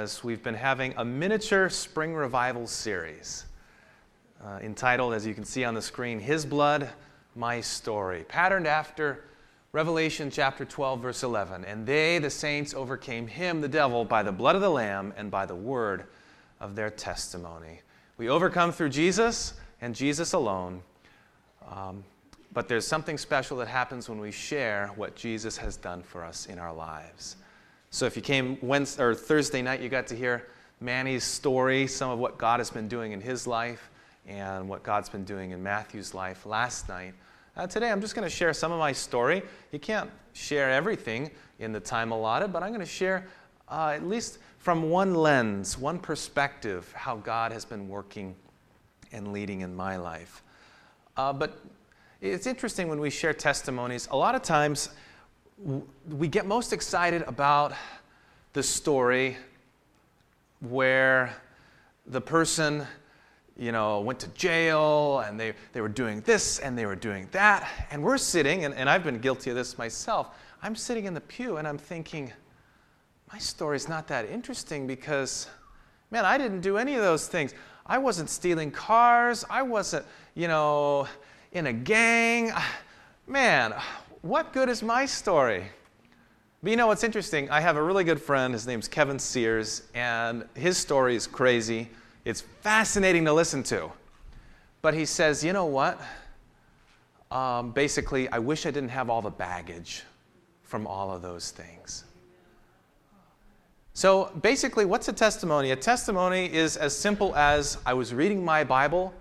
as we've been having a miniature spring revival series uh, entitled, as you can see on the screen, His Blood, My Story, patterned after Revelation chapter 12, verse 11. And they, the saints, overcame him, the devil, by the blood of the Lamb and by the word of their testimony. We overcome through Jesus and Jesus alone. Um, but there's something special that happens when we share what Jesus has done for us in our lives. So if you came Wednesday or Thursday night, you got to hear Manny's story, some of what God has been doing in his life and what God's been doing in Matthew's life last night. Uh, today, I'm just going to share some of my story. You can't share everything in the time allotted, but I'm going to share uh, at least from one lens, one perspective, how God has been working and leading in my life. Uh, but it's interesting when we share testimonies, a lot of times we get most excited about the story where the person you know, went to jail and they, they were doing this and they were doing that. And we're sitting, and, and I've been guilty of this myself. I'm sitting in the pew and I'm thinking, my story's not that interesting because, man, I didn't do any of those things. I wasn't stealing cars. I wasn't, you know, in a gang. Man, what good is my story? But you know what's interesting? I have a really good friend. His name's Kevin Sears, and his story is crazy. It's fascinating to listen to. But he says, you know what? Um, basically, I wish I didn't have all the baggage from all of those things. So basically, what's a testimony? A testimony is as simple as I was reading my Bible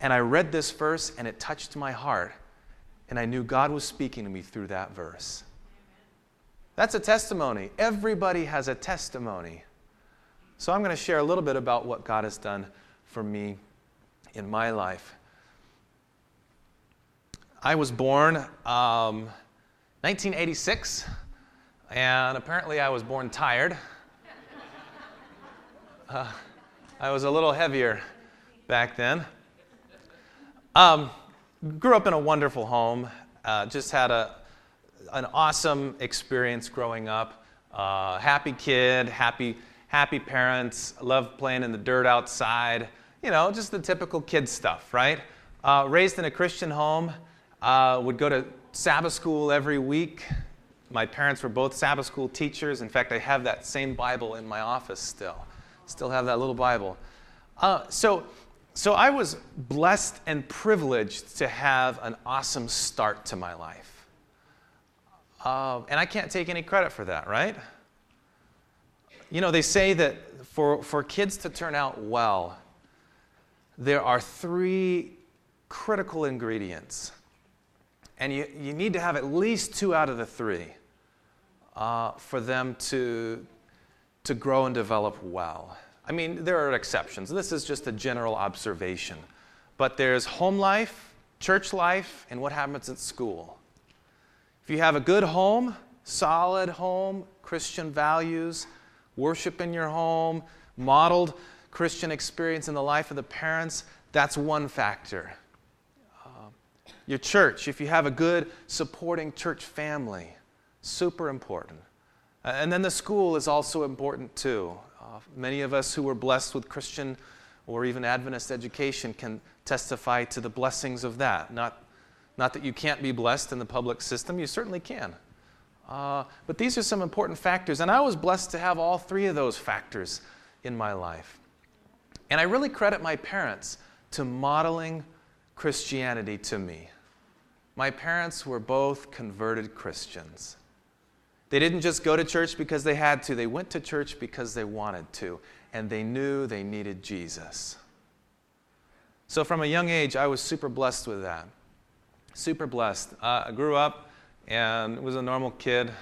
and I read this verse and it touched my heart, and I knew God was speaking to me through that verse. That's a testimony. Everybody has a testimony. So I'm going to share a little bit about what God has done for me in my life. I was born um, 1986, and apparently I was born tired. Uh, I was a little heavier back then. Um, grew up in a wonderful home. Uh, just had a, an awesome experience growing up. Uh, happy kid, happy, happy parents, loved playing in the dirt outside. You know, just the typical kid stuff, right? Uh, raised in a Christian home, uh, would go to Sabbath school every week. My parents were both Sabbath school teachers. In fact, I have that same Bible in my office still. Still have that little Bible. Uh, so, so I was blessed and privileged to have an awesome start to my life. Uh, and I can't take any credit for that, right? You know, they say that for, for kids to turn out well, there are three critical ingredients. And you, you need to have at least two out of the three uh, for them to, to grow and develop well. I mean, there are exceptions. This is just a general observation. But there's home life, church life, and what happens at school. If you have a good home, solid home, Christian values, worship in your home, modeled Christian experience in the life of the parents, that's one factor. Uh, your church, if you have a good supporting church family, super important. Uh, and then the school is also important too. Uh, many of us who were blessed with Christian or even Adventist education can testify to the blessings of that. Not, not that you can't be blessed in the public system, you certainly can. Uh, but these are some important factors, and I was blessed to have all three of those factors in my life. And I really credit my parents to modeling Christianity to me. My parents were both converted Christians. They didn't just go to church because they had to, they went to church because they wanted to, and they knew they needed Jesus. So from a young age, I was super blessed with that. Super blessed. Uh, I grew up and was a normal kid.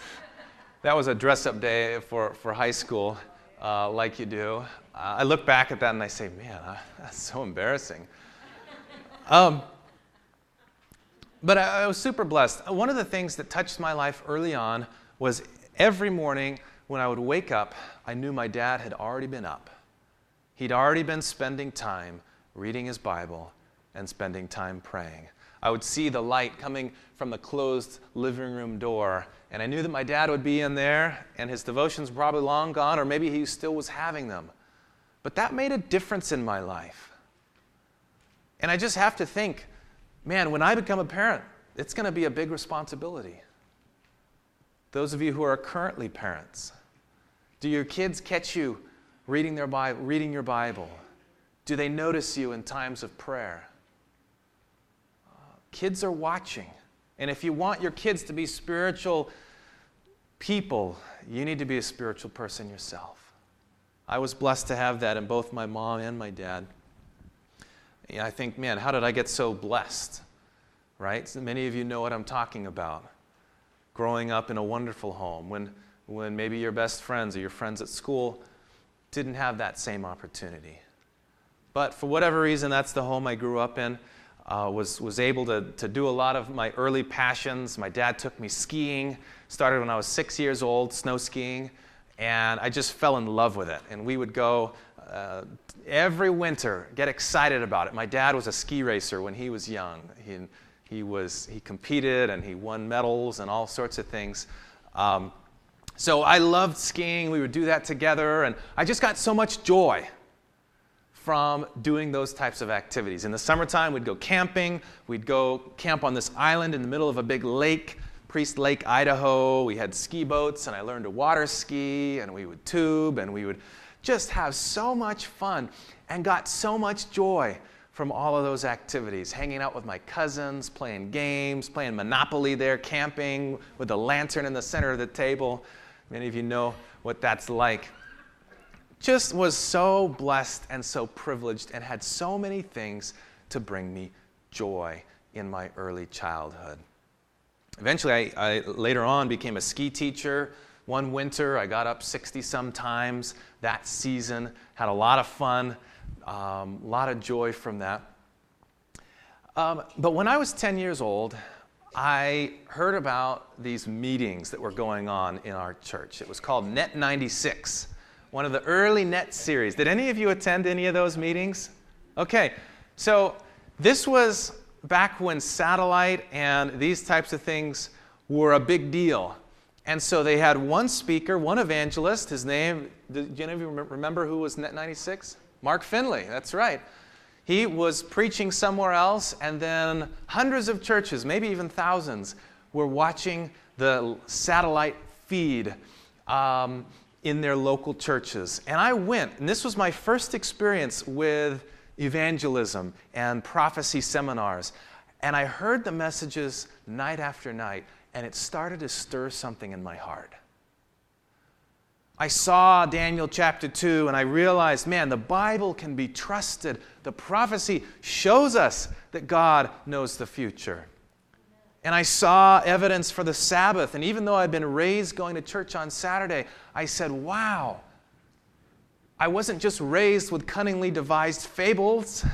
that was a dress up day for, for high school, uh, like you do. Uh, I look back at that and I say, man, that's so embarrassing. Um, but I, I was super blessed. Uh, one of the things that touched my life early on was every morning when I would wake up, I knew my dad had already been up. He'd already been spending time reading his Bible and spending time praying. I would see the light coming from the closed living room door, and I knew that my dad would be in there, and his devotions were probably long gone, or maybe he still was having them. But that made a difference in my life. And I just have to think, man, when I become a parent, it's going to be a big responsibility. Those of you who are currently parents, do your kids catch you reading, their reading your Bible? Do they notice you in times of prayer? Uh, kids are watching. And if you want your kids to be spiritual people, you need to be a spiritual person yourself. I was blessed to have that in both my mom and my dad. I think, man, how did I get so blessed? Right? So many of you know what I'm talking about. Growing up in a wonderful home when, when maybe your best friends or your friends at school didn't have that same opportunity. But for whatever reason, that's the home I grew up in. Uh, was, was able to, to do a lot of my early passions. My dad took me skiing, started when I was six years old, snow skiing, and I just fell in love with it. And we would go uh, every winter, get excited about it. My dad was a ski racer when he was young. He, he, was, he competed and he won medals and all sorts of things. Um, so I loved skiing. We would do that together, and I just got so much joy from doing those types of activities. In the summertime, we'd go camping. We'd go camp on this island in the middle of a big lake, Priest Lake, Idaho. We had ski boats, and I learned to water ski, and we would tube, and we would just have so much fun and got so much joy from all of those activities hanging out with my cousins, playing games, playing Monopoly there, camping with a lantern in the center of the table. Many of you know what that's like. Just was so blessed and so privileged and had so many things to bring me joy in my early childhood. Eventually, I, I later on became a ski teacher one winter, I got up 60 some times that season, had a lot of fun, um, a lot of joy from that. Um, but when I was 10 years old, I heard about these meetings that were going on in our church. It was called Net 96, one of the early Net series. Did any of you attend any of those meetings? Okay, so this was back when satellite and these types of things were a big deal. And so they had one speaker, one evangelist. His name, do any of you remember who was Net 96? Mark Finley, that's right. He was preaching somewhere else, and then hundreds of churches, maybe even thousands, were watching the satellite feed um, in their local churches. And I went, and this was my first experience with evangelism and prophecy seminars. And I heard the messages night after night and it started to stir something in my heart. I saw Daniel chapter 2 and I realized, man, the Bible can be trusted. The prophecy shows us that God knows the future. And I saw evidence for the Sabbath. And even though I'd been raised going to church on Saturday, I said, wow, I wasn't just raised with cunningly devised fables,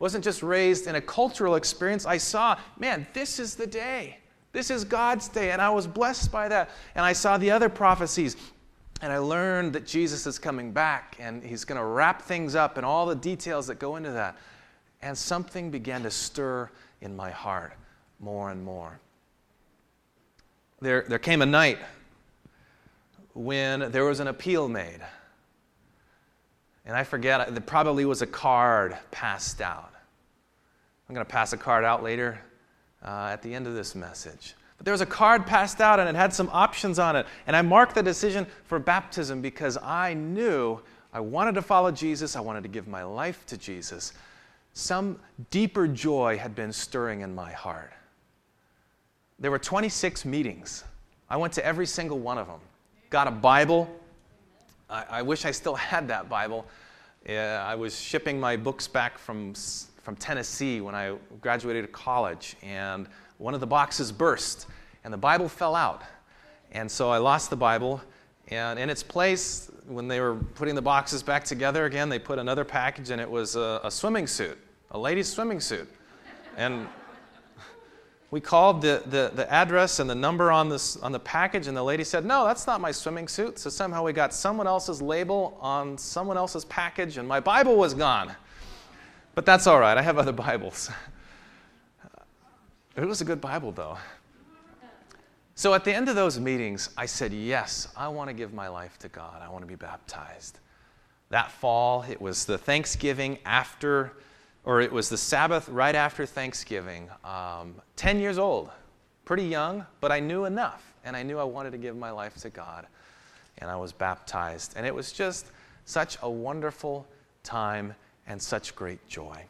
wasn't just raised in a cultural experience. I saw, man, this is the day. This is God's day, and I was blessed by that. And I saw the other prophecies, and I learned that Jesus is coming back, and he's going to wrap things up and all the details that go into that. And something began to stir in my heart more and more. There, there came a night when there was an appeal made. And I forget, there probably was a card passed out. I'm going to pass a card out later uh, at the end of this message. But there was a card passed out and it had some options on it. And I marked the decision for baptism because I knew I wanted to follow Jesus, I wanted to give my life to Jesus. Some deeper joy had been stirring in my heart. There were 26 meetings. I went to every single one of them. Got a Bible. I, I wish I still had that Bible. I was shipping my books back from from Tennessee when I graduated college, and one of the boxes burst, and the Bible fell out. And so I lost the Bible, and in its place, when they were putting the boxes back together again, they put another package, and it was a, a swimming suit, a lady's swimming suit. And we called the, the, the, address and the number on, this, on the package, and the lady said, No, that's not my swimming suit. So somehow we got someone else's label on someone else's package, and my Bible was gone. But that's all right, I have other Bibles. It was a good Bible, though. So at the end of those meetings, I said, Yes, I want to give my life to God. I want to be baptized. That fall, it was the Thanksgiving after, or it was the Sabbath right after Thanksgiving. Um, 10 years old, pretty young, but I knew enough. And I knew I wanted to give my life to God. And I was baptized. And it was just such a wonderful time and such great joy.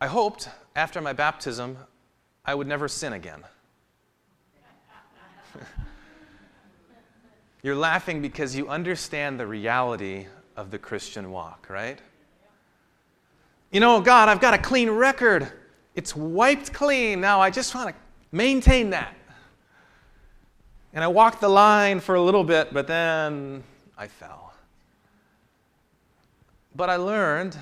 I hoped after my baptism I would never sin again. You're laughing because you understand the reality of the Christian walk, right? You know, God, I've got a clean record. It's wiped clean. Now I just want to maintain that. And I walked the line for a little bit, but then I fell. But I learned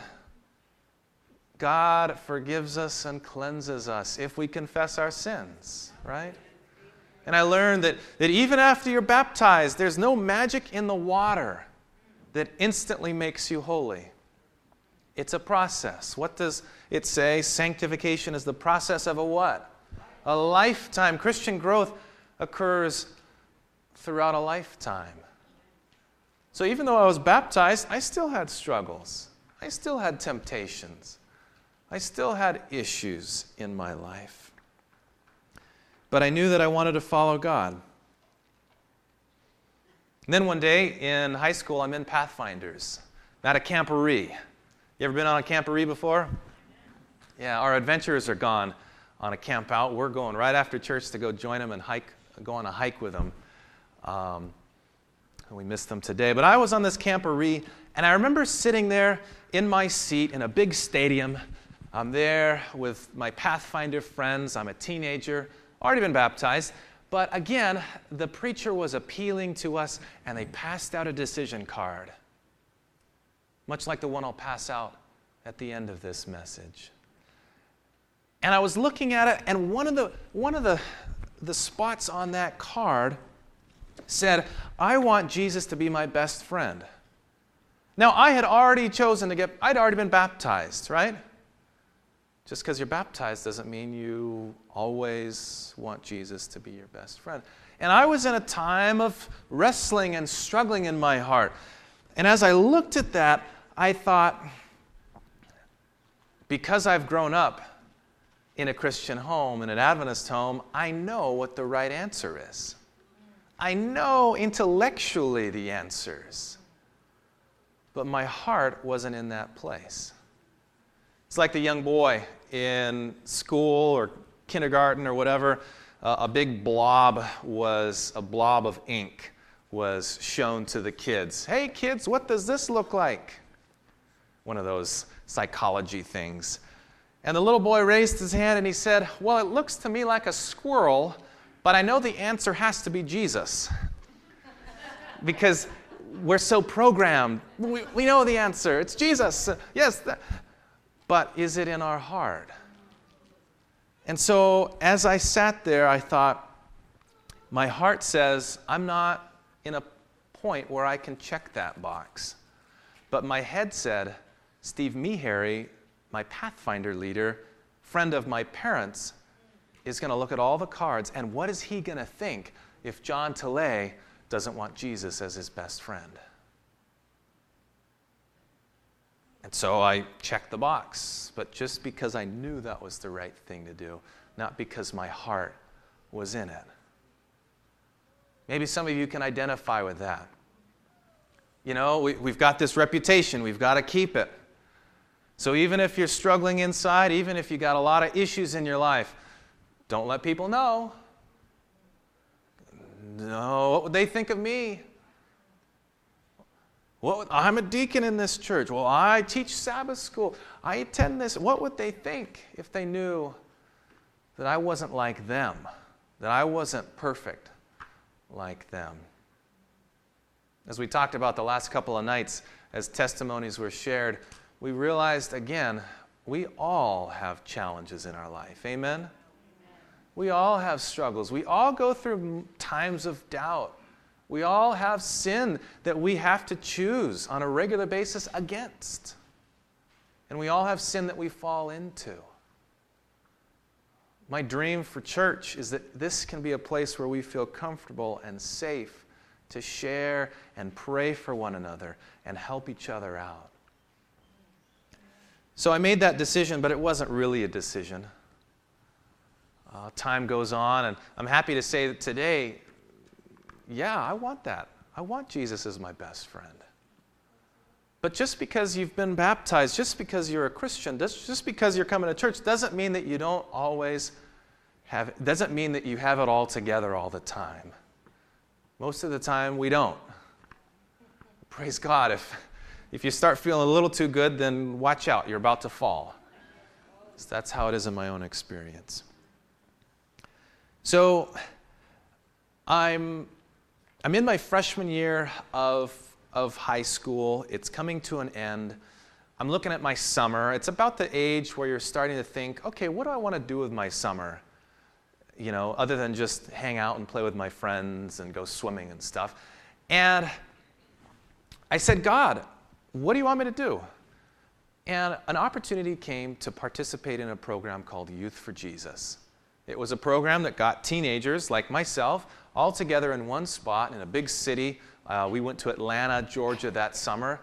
God forgives us and cleanses us if we confess our sins, right? And I learned that, that even after you're baptized, there's no magic in the water that instantly makes you holy. It's a process. What does it say? Sanctification is the process of a what? A lifetime. Christian growth occurs throughout a lifetime. So even though I was baptized, I still had struggles. I still had temptations. I still had issues in my life. But I knew that I wanted to follow God. And then one day in high school, I'm in Pathfinders. I'm at a camporee. You ever been on a camporee before? Yeah, our adventurers are gone on a camp out. We're going right after church to go join them and hike, go on a hike with them. Um, we missed them today. But I was on this camporee, and I remember sitting there in my seat in a big stadium. I'm there with my Pathfinder friends. I'm a teenager already been baptized. But again, the preacher was appealing to us, and they passed out a decision card, much like the one I'll pass out at the end of this message. And I was looking at it, and one of the, one of the, the spots on that card said, I want Jesus to be my best friend. Now, I had already chosen to get, I'd already been baptized, right? Just because you're baptized doesn't mean you always want Jesus to be your best friend. And I was in a time of wrestling and struggling in my heart. And as I looked at that, I thought, because I've grown up in a Christian home, in an Adventist home, I know what the right answer is. I know intellectually the answers. But my heart wasn't in that place. It's like the young boy in school or kindergarten or whatever. Uh, a big blob was a blob of ink was shown to the kids. Hey, kids, what does this look like? One of those psychology things. And the little boy raised his hand and he said, Well, it looks to me like a squirrel, but I know the answer has to be Jesus. because we're so programmed. We, we know the answer. It's Jesus. Yes. But is it in our heart? And so as I sat there, I thought, my heart says, I'm not in a point where I can check that box. But my head said, Steve Meharry, my Pathfinder leader, friend of my parents, is going to look at all the cards, and what is he going to think if John Tilley doesn't want Jesus as his best friend? And so I checked the box, but just because I knew that was the right thing to do, not because my heart was in it. Maybe some of you can identify with that. You know, we, we've got this reputation, we've got to keep it. So even if you're struggling inside, even if you got a lot of issues in your life, don't let people know. No, what would they think of me? Well, I'm a deacon in this church. Well, I teach Sabbath school. I attend this. What would they think if they knew that I wasn't like them, that I wasn't perfect like them? As we talked about the last couple of nights, as testimonies were shared, we realized again, we all have challenges in our life. Amen? We all have struggles. We all go through times of doubt. We all have sin that we have to choose on a regular basis against. And we all have sin that we fall into. My dream for church is that this can be a place where we feel comfortable and safe to share and pray for one another and help each other out. So I made that decision, but it wasn't really a decision. Uh, time goes on, and I'm happy to say that today, yeah, I want that. I want Jesus as my best friend. But just because you've been baptized, just because you're a Christian, just because you're coming to church, doesn't mean that you don't always have, doesn't mean that you have it all together all the time. Most of the time, we don't. Praise God. If, if you start feeling a little too good, then watch out. You're about to fall. So that's how it is in my own experience. So I'm, I'm in my freshman year of, of high school. It's coming to an end. I'm looking at my summer. It's about the age where you're starting to think, okay, what do I want to do with my summer? You know, other than just hang out and play with my friends and go swimming and stuff. And I said, God, what do you want me to do? And an opportunity came to participate in a program called Youth for Jesus. It was a program that got teenagers like myself all together in one spot in a big city. Uh, we went to Atlanta, Georgia that summer,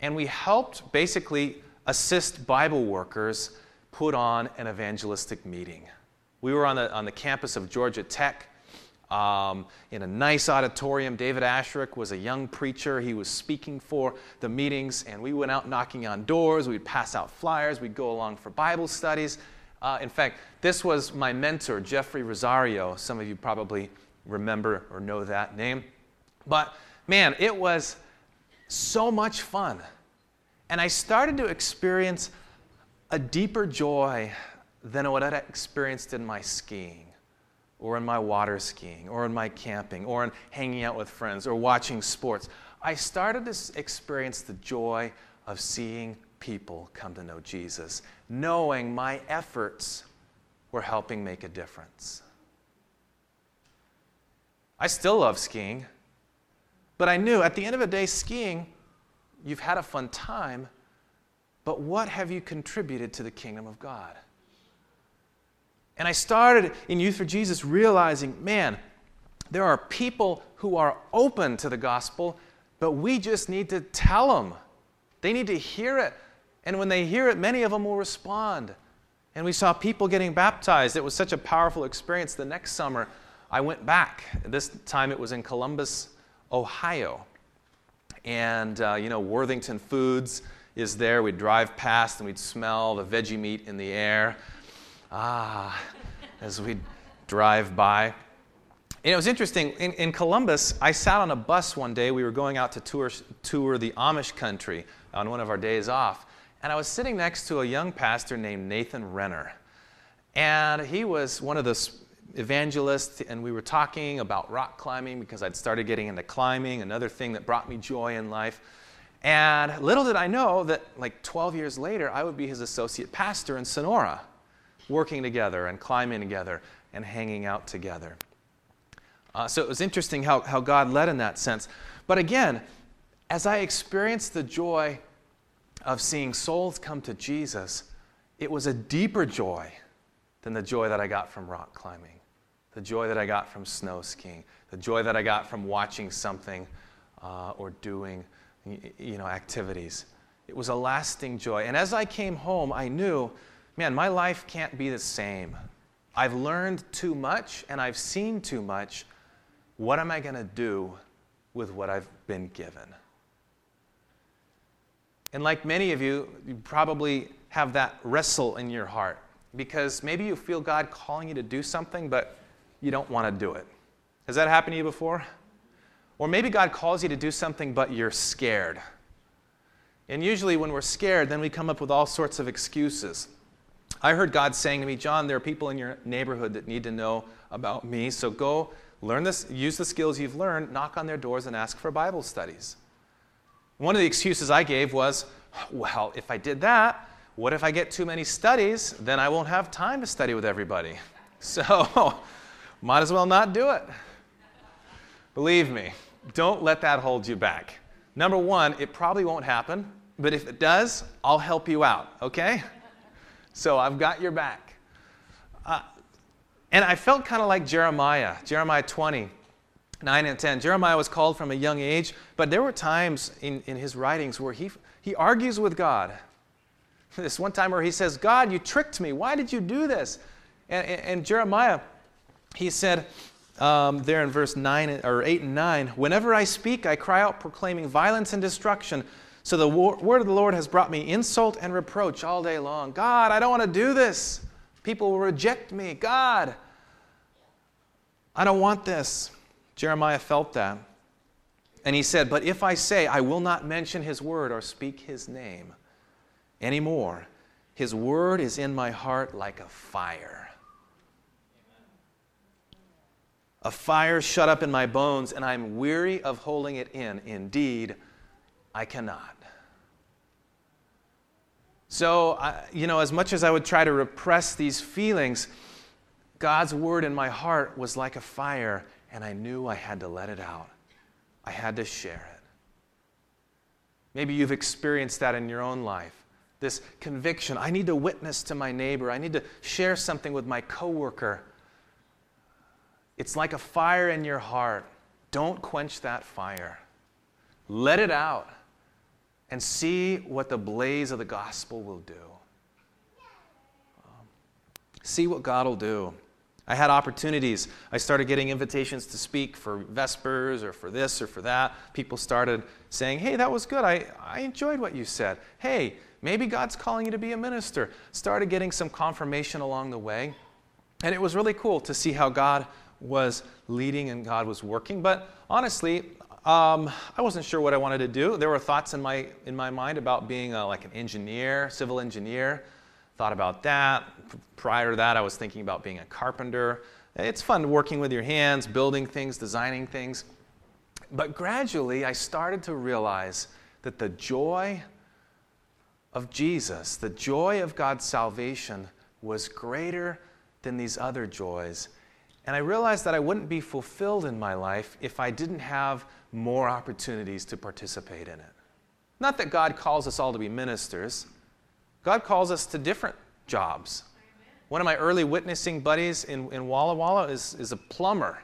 and we helped basically assist Bible workers put on an evangelistic meeting. We were on the, on the campus of Georgia Tech um, in a nice auditorium. David Asscherick was a young preacher. He was speaking for the meetings, and we went out knocking on doors. We'd pass out flyers. We'd go along for Bible studies. Uh, in fact, this was my mentor, Jeffrey Rosario. Some of you probably remember or know that name. But man, it was so much fun. And I started to experience a deeper joy than what I'd experienced in my skiing, or in my water skiing, or in my camping, or in hanging out with friends, or watching sports. I started to experience the joy of seeing people come to know Jesus, knowing my efforts were helping make a difference. I still love skiing, but I knew at the end of the day, skiing, you've had a fun time, but what have you contributed to the kingdom of God? And I started in Youth for Jesus realizing, man, there are people who are open to the gospel, but we just need to tell them. They need to hear it. And when they hear it, many of them will respond. And we saw people getting baptized. It was such a powerful experience. The next summer, I went back. This time it was in Columbus, Ohio. And, uh, you know, Worthington Foods is there. We'd drive past and we'd smell the veggie meat in the air. Ah, as we'd drive by. And it was interesting. In, in Columbus, I sat on a bus one day. We were going out to tour, tour the Amish country on one of our days off. And I was sitting next to a young pastor named Nathan Renner. And he was one of the evangelists, and we were talking about rock climbing because I'd started getting into climbing, another thing that brought me joy in life. And little did I know that, like 12 years later, I would be his associate pastor in Sonora, working together and climbing together and hanging out together. Uh, so it was interesting how, how God led in that sense. But again, as I experienced the joy of seeing souls come to Jesus, it was a deeper joy than the joy that I got from rock climbing, the joy that I got from snow skiing, the joy that I got from watching something uh, or doing you know, activities. It was a lasting joy. And as I came home, I knew, man, my life can't be the same. I've learned too much and I've seen too much. What am I going to do with what I've been given? And like many of you, you probably have that wrestle in your heart because maybe you feel God calling you to do something, but you don't want to do it. Has that happened to you before? Or maybe God calls you to do something, but you're scared. And usually, when we're scared, then we come up with all sorts of excuses. I heard God saying to me, John, there are people in your neighborhood that need to know about me, so go learn this, use the skills you've learned, knock on their doors, and ask for Bible studies. One of the excuses I gave was, well, if I did that, what if I get too many studies? Then I won't have time to study with everybody. So, might as well not do it. Believe me, don't let that hold you back. Number one, it probably won't happen, but if it does, I'll help you out, okay? So I've got your back. Uh, And I felt kind of like Jeremiah, Jeremiah 20, 9 and 10. Jeremiah was called from a young age, but there were times in, in his writings where he, he argues with God. This one time where he says, God, you tricked me. Why did you do this? And, and, and Jeremiah, he said um, there in verse 9 or 8 and 9, whenever I speak, I cry out proclaiming violence and destruction. So the word of the Lord has brought me insult and reproach all day long. God, I don't want to do this. People will reject me. God, I don't want this. Jeremiah felt that. And he said, But if I say, I will not mention his word or speak his name anymore, his word is in my heart like a fire. A fire shut up in my bones, and I'm weary of holding it in. Indeed, I cannot. So, you know, as much as I would try to repress these feelings, God's word in my heart was like a fire, and I knew I had to let it out. I had to share it. Maybe you've experienced that in your own life. This conviction I need to witness to my neighbor, I need to share something with my coworker. It's like a fire in your heart. Don't quench that fire. Let it out and see what the blaze of the gospel will do. Um, see what God will do. I had opportunities. I started getting invitations to speak for Vespers or for this or for that. People started saying, Hey, that was good. I, I enjoyed what you said. Hey, maybe God's calling you to be a minister. Started getting some confirmation along the way. And it was really cool to see how God was leading and God was working. But honestly, um, I wasn't sure what I wanted to do. There were thoughts in my, in my mind about being a, like an engineer, civil engineer thought about that. Prior to that, I was thinking about being a carpenter. It's fun working with your hands, building things, designing things. But gradually, I started to realize that the joy of Jesus, the joy of God's salvation, was greater than these other joys. And I realized that I wouldn't be fulfilled in my life if I didn't have more opportunities to participate in it. Not that God calls us all to be ministers, God calls us to different jobs. One of my early witnessing buddies in, in Walla Walla is, is a plumber.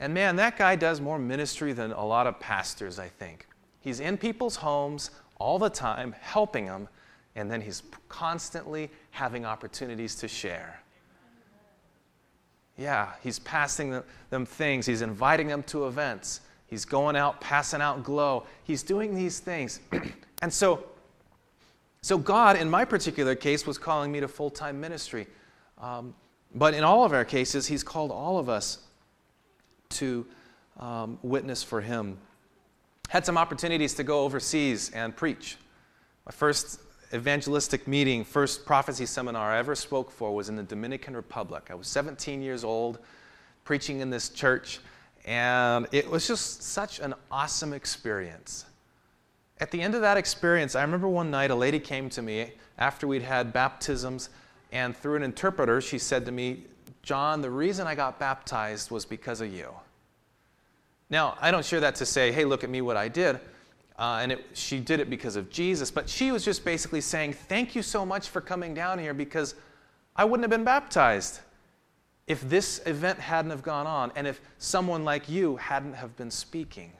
And man, that guy does more ministry than a lot of pastors, I think. He's in people's homes all the time, helping them, and then he's constantly having opportunities to share. Yeah, he's passing them things, he's inviting them to events, he's going out, passing out glow, he's doing these things. and so, so, God, in my particular case, was calling me to full time ministry. Um, but in all of our cases, He's called all of us to um, witness for Him. Had some opportunities to go overseas and preach. My first evangelistic meeting, first prophecy seminar I ever spoke for was in the Dominican Republic. I was 17 years old, preaching in this church, and it was just such an awesome experience. At the end of that experience, I remember one night a lady came to me after we'd had baptisms, and through an interpreter, she said to me, John, the reason I got baptized was because of you. Now, I don't share that to say, hey, look at me, what I did. Uh, and it, she did it because of Jesus, but she was just basically saying, thank you so much for coming down here because I wouldn't have been baptized if this event hadn't have gone on and if someone like you hadn't have been speaking.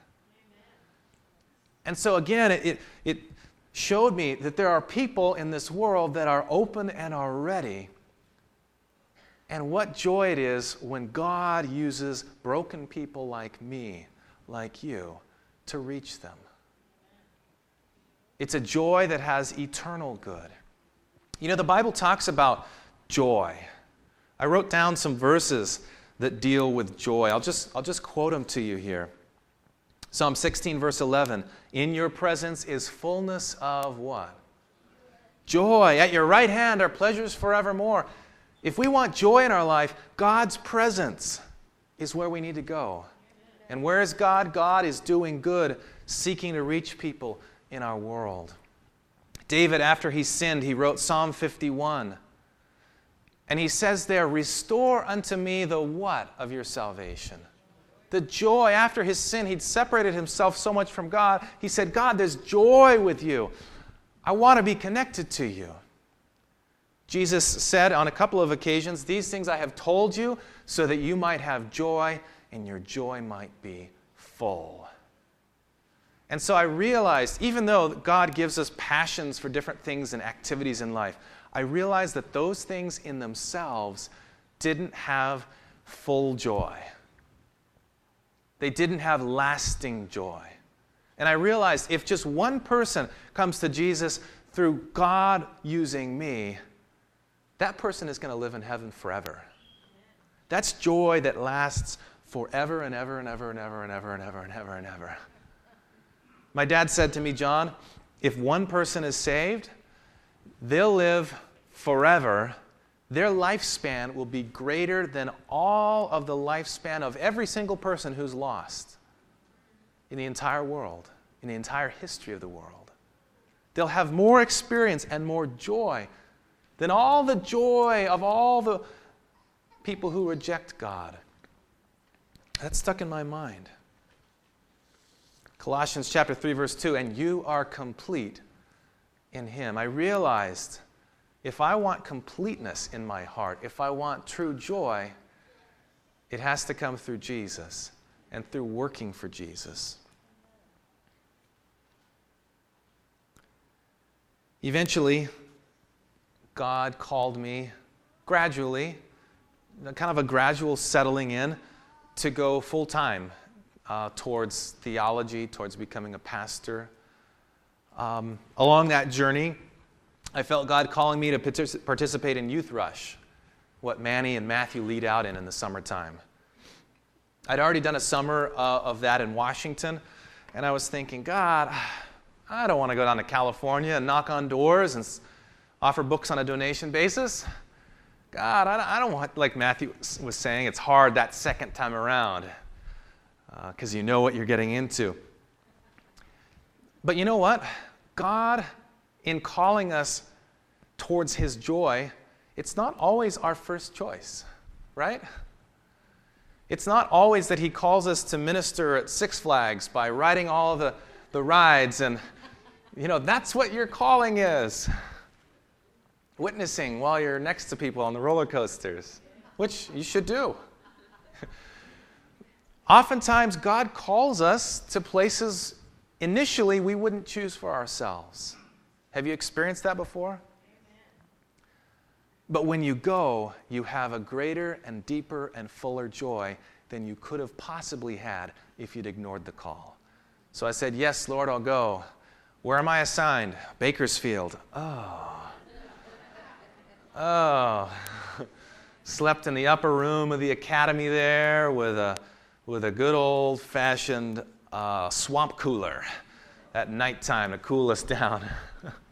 And so, again, it, it showed me that there are people in this world that are open and are ready. And what joy it is when God uses broken people like me, like you, to reach them. It's a joy that has eternal good. You know, the Bible talks about joy. I wrote down some verses that deal with joy. I'll just, I'll just quote them to you here. Psalm 16, verse 11 In your presence is fullness of what? Joy. At your right hand are pleasures forevermore. If we want joy in our life, God's presence is where we need to go. And where is God? God is doing good, seeking to reach people in our world. David, after he sinned, he wrote Psalm 51. And he says there, Restore unto me the what of your salvation? The joy after his sin, he'd separated himself so much from God. He said, God, there's joy with you. I want to be connected to you. Jesus said on a couple of occasions, These things I have told you so that you might have joy and your joy might be full. And so I realized, even though God gives us passions for different things and activities in life, I realized that those things in themselves didn't have full joy. They didn't have lasting joy. And I realized if just one person comes to Jesus through God using me, that person is going to live in heaven forever. That's joy that lasts forever and ever and ever and ever and ever and ever and ever and ever. My dad said to me, John, if one person is saved, they'll live forever. Their lifespan will be greater than all of the lifespan of every single person who's lost in the entire world, in the entire history of the world. They'll have more experience and more joy than all the joy of all the people who reject God. That stuck in my mind. Colossians chapter 3 verse 2 and you are complete in him. I realized if I want completeness in my heart, if I want true joy, it has to come through Jesus and through working for Jesus. Eventually, God called me gradually, kind of a gradual settling in, to go full time uh, towards theology, towards becoming a pastor. Um, along that journey, I felt God calling me to participate in Youth Rush, what Manny and Matthew lead out in in the summertime. I'd already done a summer uh, of that in Washington, and I was thinking, God, I don't want to go down to California and knock on doors and offer books on a donation basis. God, I don't want, like Matthew was saying, it's hard that second time around because uh, you know what you're getting into. But you know what? God, in calling us towards His joy, it's not always our first choice, right? It's not always that He calls us to minister at Six Flags by riding all the, the rides, and, you know, that's what your calling is witnessing while you're next to people on the roller coasters, which you should do. Oftentimes, God calls us to places initially we wouldn't choose for ourselves. Have you experienced that before? But when you go, you have a greater and deeper and fuller joy than you could have possibly had if you'd ignored the call. So I said, Yes, Lord, I'll go. Where am I assigned? Bakersfield. Oh. Oh, slept in the upper room of the academy there with a, with a good old fashioned uh, swamp cooler at nighttime to cool us down.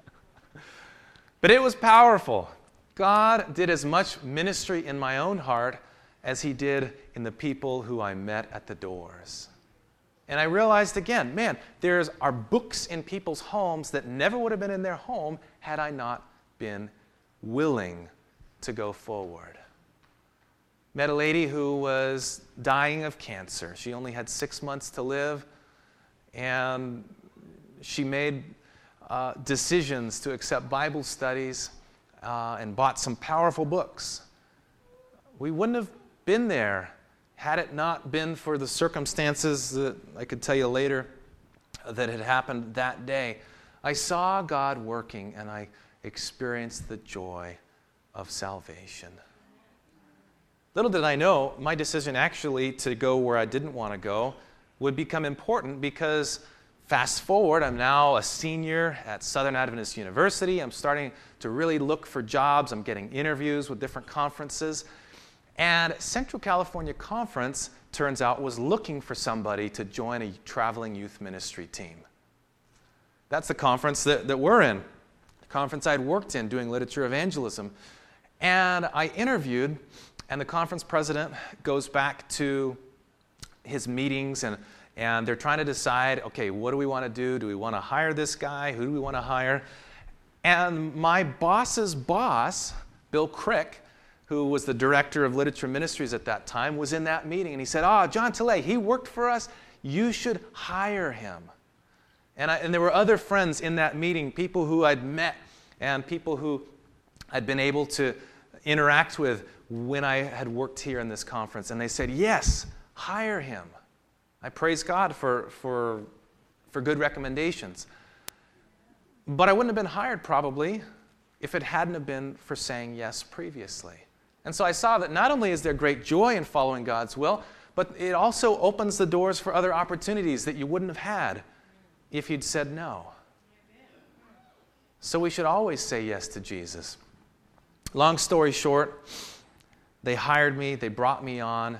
but it was powerful. God did as much ministry in my own heart as He did in the people who I met at the doors. And I realized again, man, there are books in people's homes that never would have been in their home had I not been willing to go forward. Met a lady who was dying of cancer. She only had six months to live, and she made uh, decisions to accept Bible studies uh, and bought some powerful books. We wouldn't have been there had it not been for the circumstances that I could tell you later that had happened that day. I saw God working and I experienced the joy of salvation. Little did I know, my decision actually to go where I didn't want to go would become important because fast forward, I'm now a senior at Southern Adventist University. I'm starting to really look for jobs. I'm getting interviews with different conferences. And Central California Conference, turns out, was looking for somebody to join a traveling youth ministry team. That's the conference that, that we're in, the conference I'd worked in doing literature evangelism. And I interviewed, and the conference president goes back to his meetings, and, and they're trying to decide okay, what do we want to do? Do we want to hire this guy? Who do we want to hire? And my boss's boss, Bill Crick, who was the director of literature ministries at that time, was in that meeting. And he said, Ah, oh, John Tilley, he worked for us. You should hire him. And, I, and there were other friends in that meeting, people who I'd met and people who I'd been able to interact with when I had worked here in this conference. And they said, Yes, hire him. I praise God for, for, for good recommendations. But I wouldn't have been hired probably if it hadn't have been for saying yes previously. And so I saw that not only is there great joy in following God's will, but it also opens the doors for other opportunities that you wouldn't have had if you'd said no. So we should always say yes to Jesus. Long story short, they hired me, they brought me on.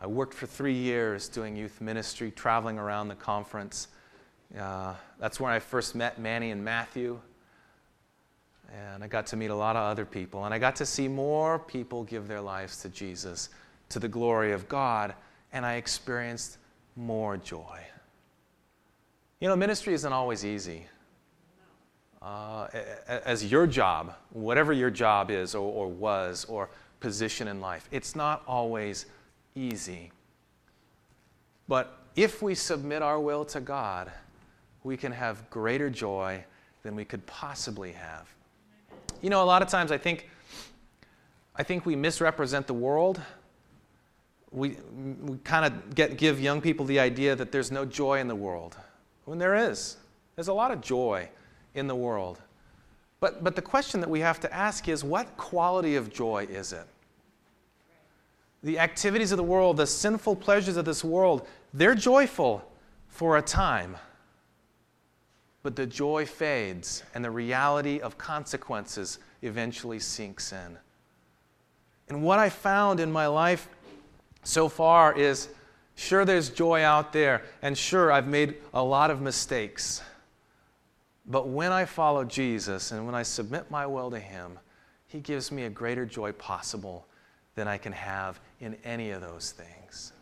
I worked for three years doing youth ministry, traveling around the conference. Uh, that's where I first met Manny and Matthew. And I got to meet a lot of other people. And I got to see more people give their lives to Jesus, to the glory of God. And I experienced more joy. You know, ministry isn't always easy. Uh, as your job, whatever your job is or, or was or position in life, it's not always easy. But if we submit our will to God, we can have greater joy than we could possibly have. You know, a lot of times I think, I think we misrepresent the world. We, we kind of get, give young people the idea that there's no joy in the world, when there is. There's a lot of joy in the world. But, but the question that we have to ask is what quality of joy is it? The activities of the world, the sinful pleasures of this world, they're joyful for a time but the joy fades and the reality of consequences eventually sinks in. And what I found in my life so far is sure, there's joy out there, and sure, I've made a lot of mistakes. But when I follow Jesus and when I submit my will to Him, He gives me a greater joy possible than I can have in any of those things.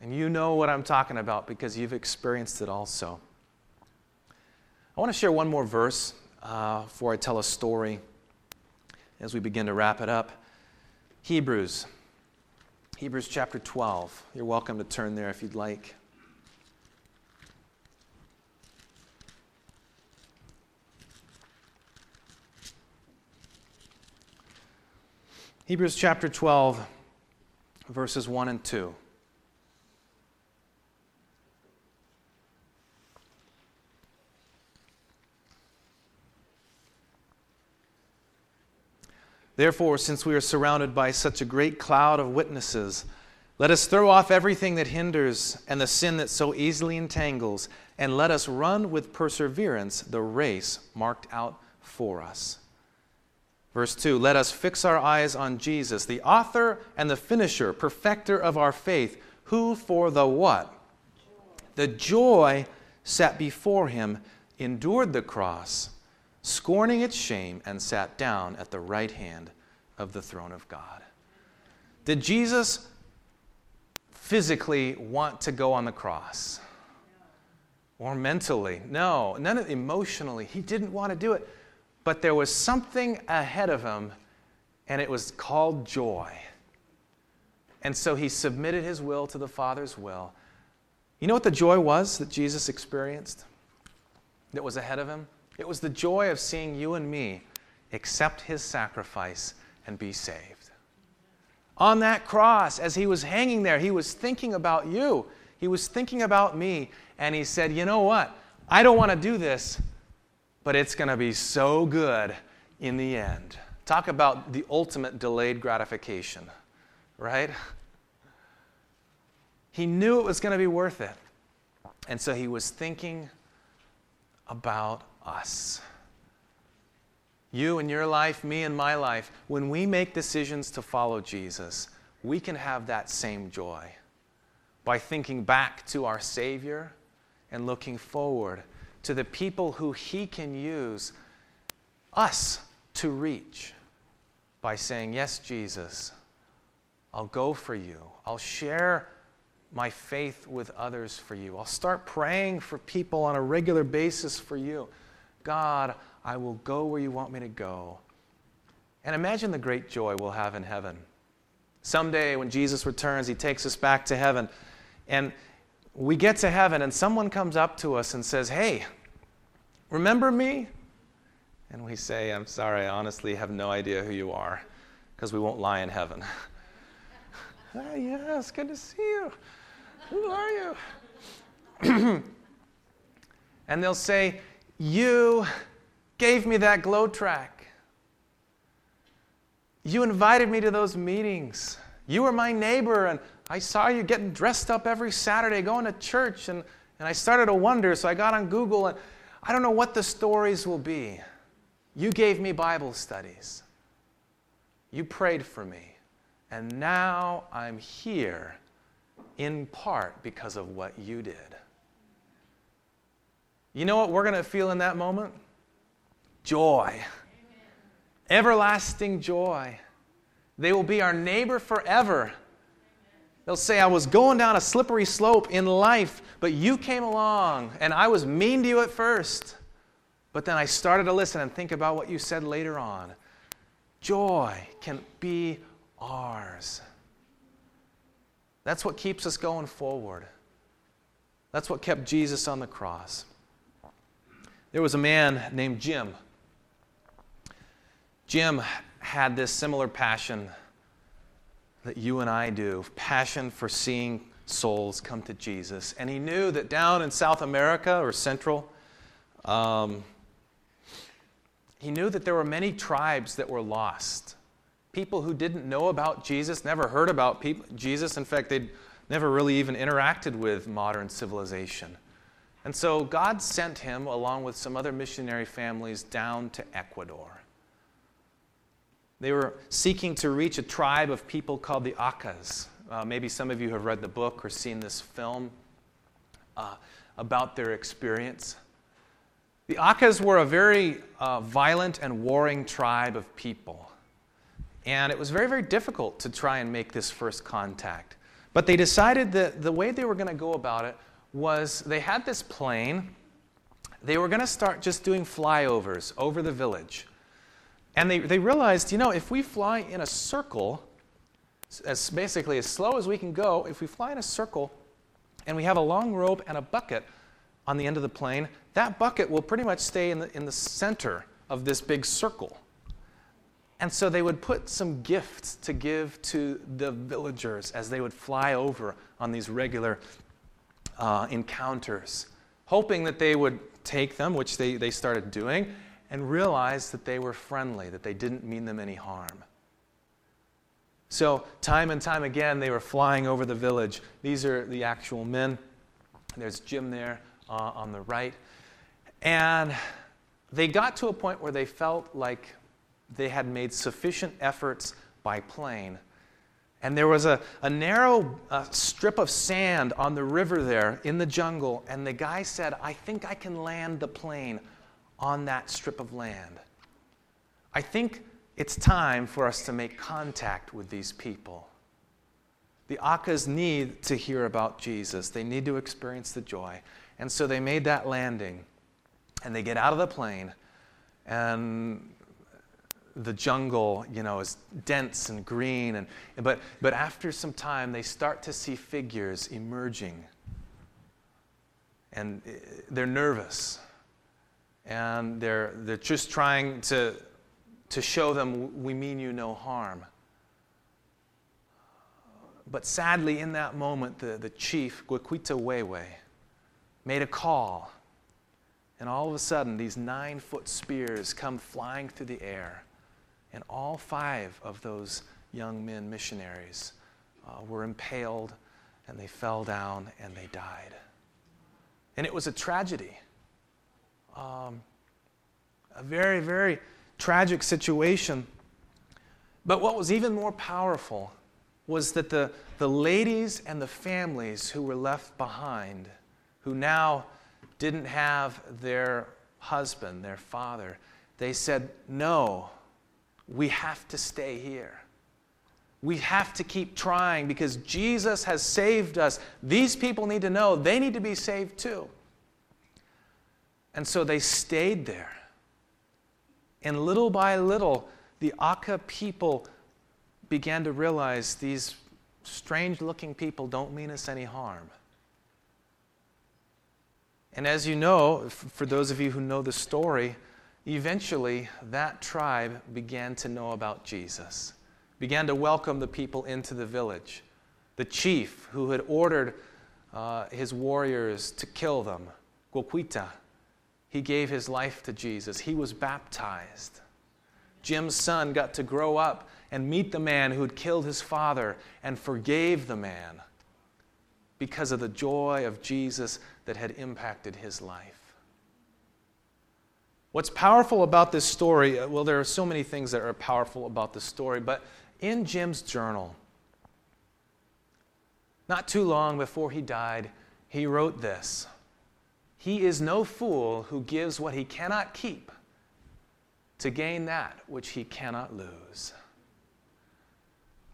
And you know what I'm talking about because you've experienced it also. I want to share one more verse uh, before I tell a story as we begin to wrap it up. Hebrews. Hebrews chapter 12. You're welcome to turn there if you'd like. Hebrews chapter 12, verses 1 and 2. Therefore, since we are surrounded by such a great cloud of witnesses, let us throw off everything that hinders and the sin that so easily entangles, and let us run with perseverance the race marked out for us. Verse 2 Let us fix our eyes on Jesus, the author and the finisher, perfecter of our faith, who for the what? The joy set before him endured the cross scorning its shame, and sat down at the right hand of the throne of God. Did Jesus physically want to go on the cross? Or mentally? No, none of emotionally. He didn't want to do it. But there was something ahead of him, and it was called joy. And so he submitted his will to the Father's will. You know what the joy was that Jesus experienced that was ahead of him? It was the joy of seeing you and me accept his sacrifice and be saved. On that cross, as he was hanging there, he was thinking about you. He was thinking about me. And he said, You know what? I don't want to do this, but it's going to be so good in the end. Talk about the ultimate delayed gratification, right? He knew it was going to be worth it. And so he was thinking about us. You and your life, me and my life, when we make decisions to follow Jesus, we can have that same joy by thinking back to our Savior and looking forward to the people who He can use us to reach by saying, Yes, Jesus, I'll go for you. I'll share my faith with others for you. I'll start praying for people on a regular basis for you. God, I will go where you want me to go. And imagine the great joy we'll have in heaven. Someday, when Jesus returns, he takes us back to heaven. And we get to heaven, and someone comes up to us and says, Hey, remember me? And we say, I'm sorry, I honestly have no idea who you are, because we won't lie in heaven. ah, yes, good to see you. Who are you? and they'll say, You gave me that glow tract. You invited me to those meetings. You were my neighbor, and I saw you getting dressed up every Saturday, going to church, and, and I started to wonder, so I got on Google, and I don't know what the stories will be. You gave me Bible studies. You prayed for me. And now I'm here in part because of what you did. You know what we're going to feel in that moment? Joy. Amen. Everlasting joy. They will be our neighbor forever. They'll say, I was going down a slippery slope in life, but you came along, and I was mean to you at first. But then I started to listen and think about what you said later on. Joy can be ours. That's what keeps us going forward. That's what kept Jesus on the cross. There was a man named Jim. Jim had this similar passion that you and I do passion for seeing souls come to Jesus. And he knew that down in South America or Central, um, he knew that there were many tribes that were lost. People who didn't know about Jesus, never heard about people, Jesus. In fact, they'd never really even interacted with modern civilization. And so God sent him, along with some other missionary families, down to Ecuador. They were seeking to reach a tribe of people called the Aucas. Uh, maybe some of you have read the book or seen this film uh, about their experience. The Aucas were a very uh, violent and warring tribe of people. And it was very, very difficult to try and make this first contact. But they decided that the way they were going to go about it was they had this plane. They were going to start just doing flyovers over the village. And they, they realized, you know, if we fly in a circle, as basically as slow as we can go, if we fly in a circle and we have a long rope and a bucket on the end of the plane, that bucket will pretty much stay in the, in the center of this big circle. And so they would put some gifts to give to the villagers as they would fly over on these regular uh, encounters, hoping that they would take them, which they, they started doing, and realized that they were friendly, that they didn't mean them any harm. So, time and time again, they were flying over the village. These are the actual men. There's Jim there uh, on the right. And they got to a point where they felt like they had made sufficient efforts by plane. And there was a, a narrow uh, strip of sand on the river there in the jungle. And the guy said, I think I can land the plane on that strip of land. I think it's time for us to make contact with these people. The Aucas need to hear about Jesus, they need to experience the joy. And so they made that landing, and they get out of the plane, and the jungle, you know, is dense and green. And, but, but after some time, they start to see figures emerging. And eh, they're nervous and they're, they're just trying to, to show them we mean you no harm. But sadly, in that moment, the, the chief, Guaquita Wewe, made a call. And all of a sudden, these nine foot spears come flying through the air. And all five of those young men, missionaries, uh, were impaled and they fell down and they died. And it was a tragedy um, a very, very tragic situation. But what was even more powerful was that the, the ladies and the families who were left behind, who now didn't have their husband, their father, they said, No, we have to stay here. We have to keep trying because Jesus has saved us. These people need to know they need to be saved too. And so they stayed there. And little by little, the Auca people began to realize these strange looking people don't mean us any harm. And as you know, for those of you who know the story, eventually that tribe began to know about Jesus, began to welcome the people into the village. The chief who had ordered uh, his warriors to kill them, Gwokwita, he gave his life to Jesus. He was baptized. Jim's son got to grow up and meet the man who had killed his father and forgave the man because of the joy of Jesus that had impacted his life. What's powerful about this story, uh, well, there are so many things that are powerful about the story, but in Jim's journal, not too long before he died, he wrote this He is no fool who gives what he cannot keep to gain that which he cannot lose.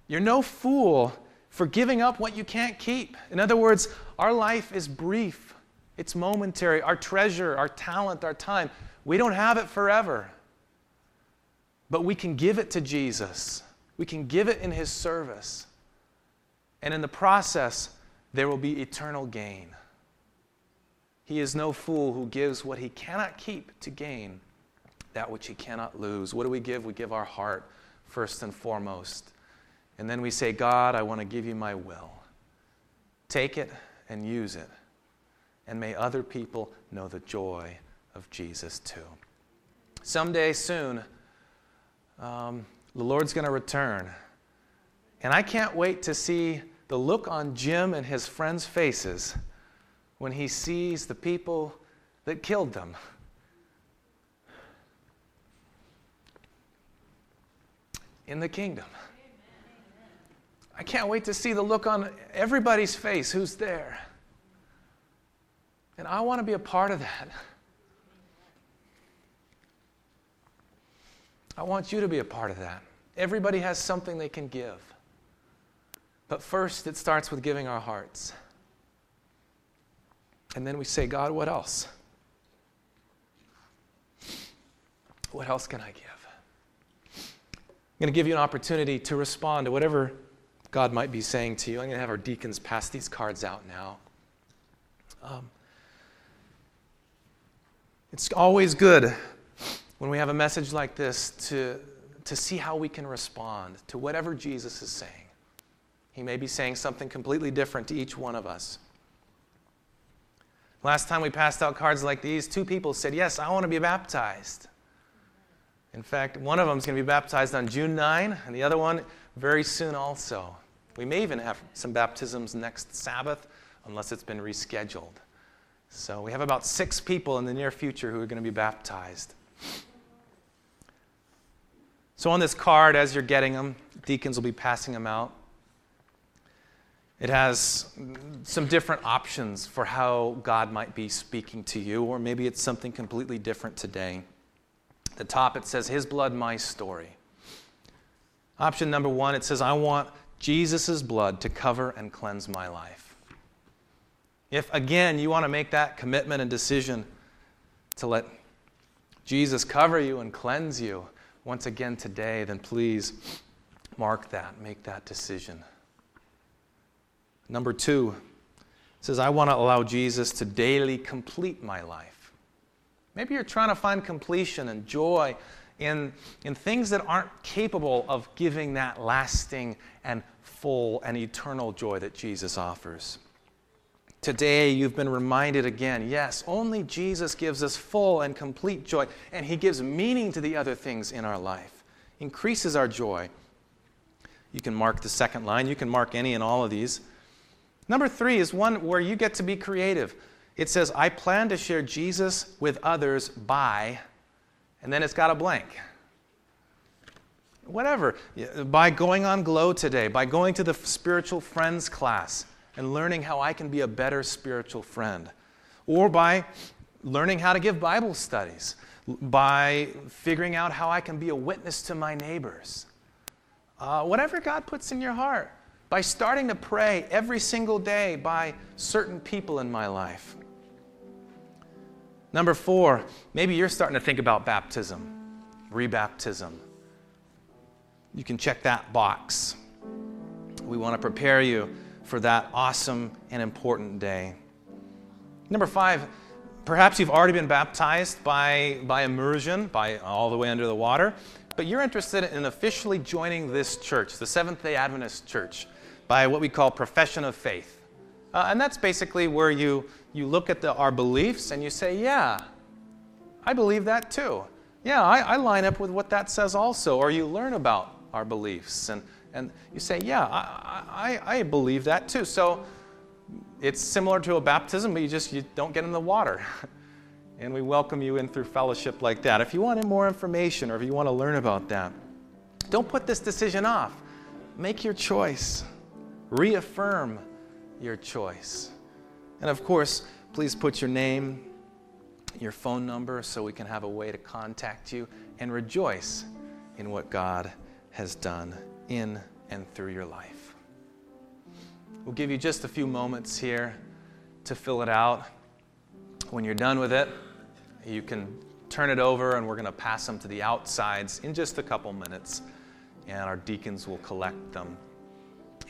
You're no fool for giving up what you can't keep. In other words, our life is brief, it's momentary. Our treasure, our talent, our time, we don't have it forever. But we can give it to Jesus, we can give it in His service. And in the process, there will be eternal gain. He is no fool who gives what he cannot keep to gain that which he cannot lose. What do we give? We give our heart first and foremost. And then we say, God, I want to give you my will. Take it and use it. And may other people know the joy of Jesus too. Someday soon, um, the Lord's going to return. And I can't wait to see the look on Jim and his friends' faces when he sees the people that killed them. In the kingdom. I can't wait to see the look on everybody's face who's there. And I want to be a part of that. I want you to be a part of that. Everybody has something they can give. But first, it starts with giving our hearts. And then we say, God, what else? What else can I give? I'm going to give you an opportunity to respond to whatever God might be saying to you. I'm going to have our deacons pass these cards out now. Um, it's always good when we have a message like this to, to see how we can respond to whatever Jesus is saying. He may be saying something completely different to each one of us. Last time we passed out cards like these, two people said, Yes, I want to be baptized. In fact, one of them is going to be baptized on June 9, and the other one very soon also. We may even have some baptisms next Sabbath, unless it's been rescheduled. So we have about six people in the near future who are going to be baptized. So, on this card, as you're getting them, deacons will be passing them out. It has some different options for how God might be speaking to you, or maybe it's something completely different today. At the top, it says, His blood, my story. Option number one, it says, I want Jesus' blood to cover and cleanse my life. If, again, you want to make that commitment and decision to let Jesus cover you and cleanse you, once again today, then please mark that, make that decision. Number two says, I want to allow Jesus to daily complete my life. Maybe you're trying to find completion and joy in, in things that aren't capable of giving that lasting and full and eternal joy that Jesus offers. Today, you've been reminded again yes, only Jesus gives us full and complete joy, and He gives meaning to the other things in our life, increases our joy. You can mark the second line, you can mark any and all of these. Number three is one where you get to be creative. It says, I plan to share Jesus with others by, and then it's got a blank. Whatever. By going on Glow today, by going to the spiritual friends class and learning how I can be a better spiritual friend, or by learning how to give Bible studies, by figuring out how I can be a witness to my neighbors. Uh, whatever God puts in your heart, by starting to pray every single day by certain people in my life. Number four, maybe you're starting to think about baptism, rebaptism. You can check that box. We want to prepare you for that awesome and important day. Number five, perhaps you've already been baptized by, by immersion, by all the way under the water, but you're interested in officially joining this church, the Seventh day Adventist Church, by what we call profession of faith. Uh, and that's basically where you, you look at the, our beliefs and you say, Yeah, I believe that too. Yeah, I, I line up with what that says also. Or you learn about our beliefs and, and you say, Yeah, I, I, I believe that too. So it's similar to a baptism, but you just you don't get in the water. and we welcome you in through fellowship like that. If you want more information or if you want to learn about that, don't put this decision off. Make your choice. Reaffirm your choice. And of course, please put your name, your phone number, so we can have a way to contact you and rejoice in what God has done in and through your life. We'll give you just a few moments here to fill it out. When you're done with it, you can turn it over and we're going to pass them to the outsides in just a couple minutes, and our deacons will collect them.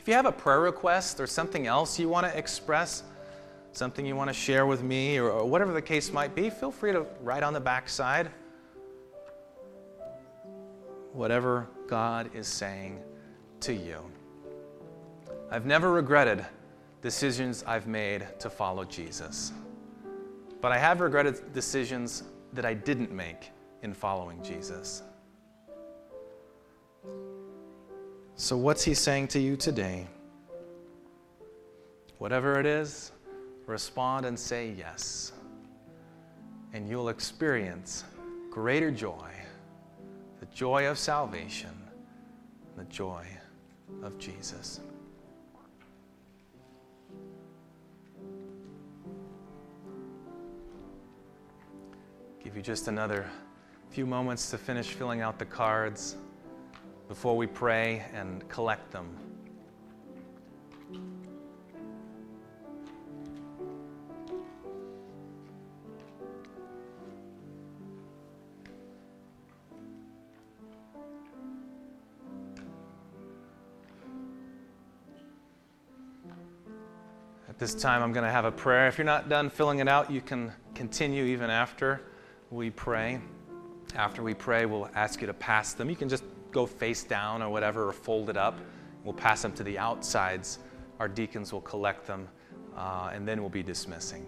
If you have a prayer request or something else you want to express, something you want to share with me, or, whatever the case might be, feel free to write on the backside whatever God is saying to you. I've never regretted decisions I've made to follow Jesus, but I have regretted decisions that I didn't make in following Jesus. So, what's he saying to you today? Whatever it is, respond and say yes. And you'll experience greater joy the joy of salvation, the joy of Jesus. Give you just another few moments to finish filling out the cards before we pray and collect them. At this time, I'm going to have a prayer. If you're not done filling it out, you can continue even after we pray. After we pray, we'll ask you to pass them. You can just go face down or whatever, or fold it up. We'll pass them to the outsides. Our deacons will collect them, uh, and then we'll be dismissing.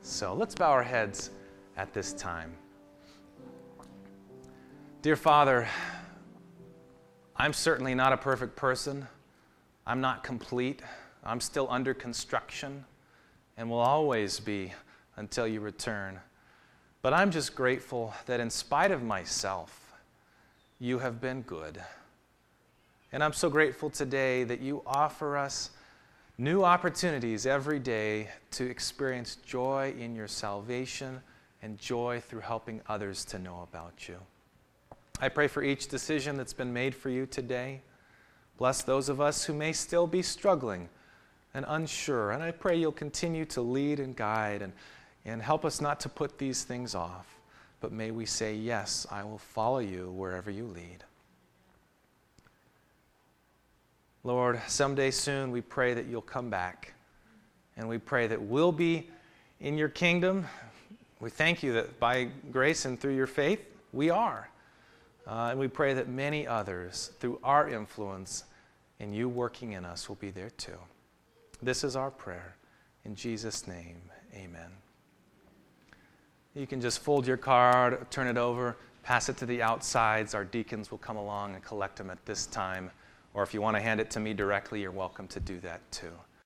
So let's bow our heads at this time. Dear Father, I'm certainly not a perfect person. I'm not complete. I'm still under construction and will always be until you return. But I'm just grateful that in spite of myself, you have been good. And I'm so grateful today that you offer us new opportunities every day to experience joy in your salvation and joy through helping others to know about you. I pray for each decision that's been made for you today. Bless those of us who may still be struggling and unsure. And I pray you'll continue to lead and guide and, and help us not to put these things off but may we say, Yes, I will follow you wherever you lead. Lord, someday soon we pray that you'll come back. And we pray that we'll be in your kingdom. We thank you that by grace and through your faith, we are. Uh, and we pray that many others, through our influence and you working in us, will be there too. This is our prayer. In Jesus' name, amen. You can just fold your card, turn it over, pass it to the outsides. Our deacons will come along and collect them at this time. Or if you want to hand it to me directly, you're welcome to do that too.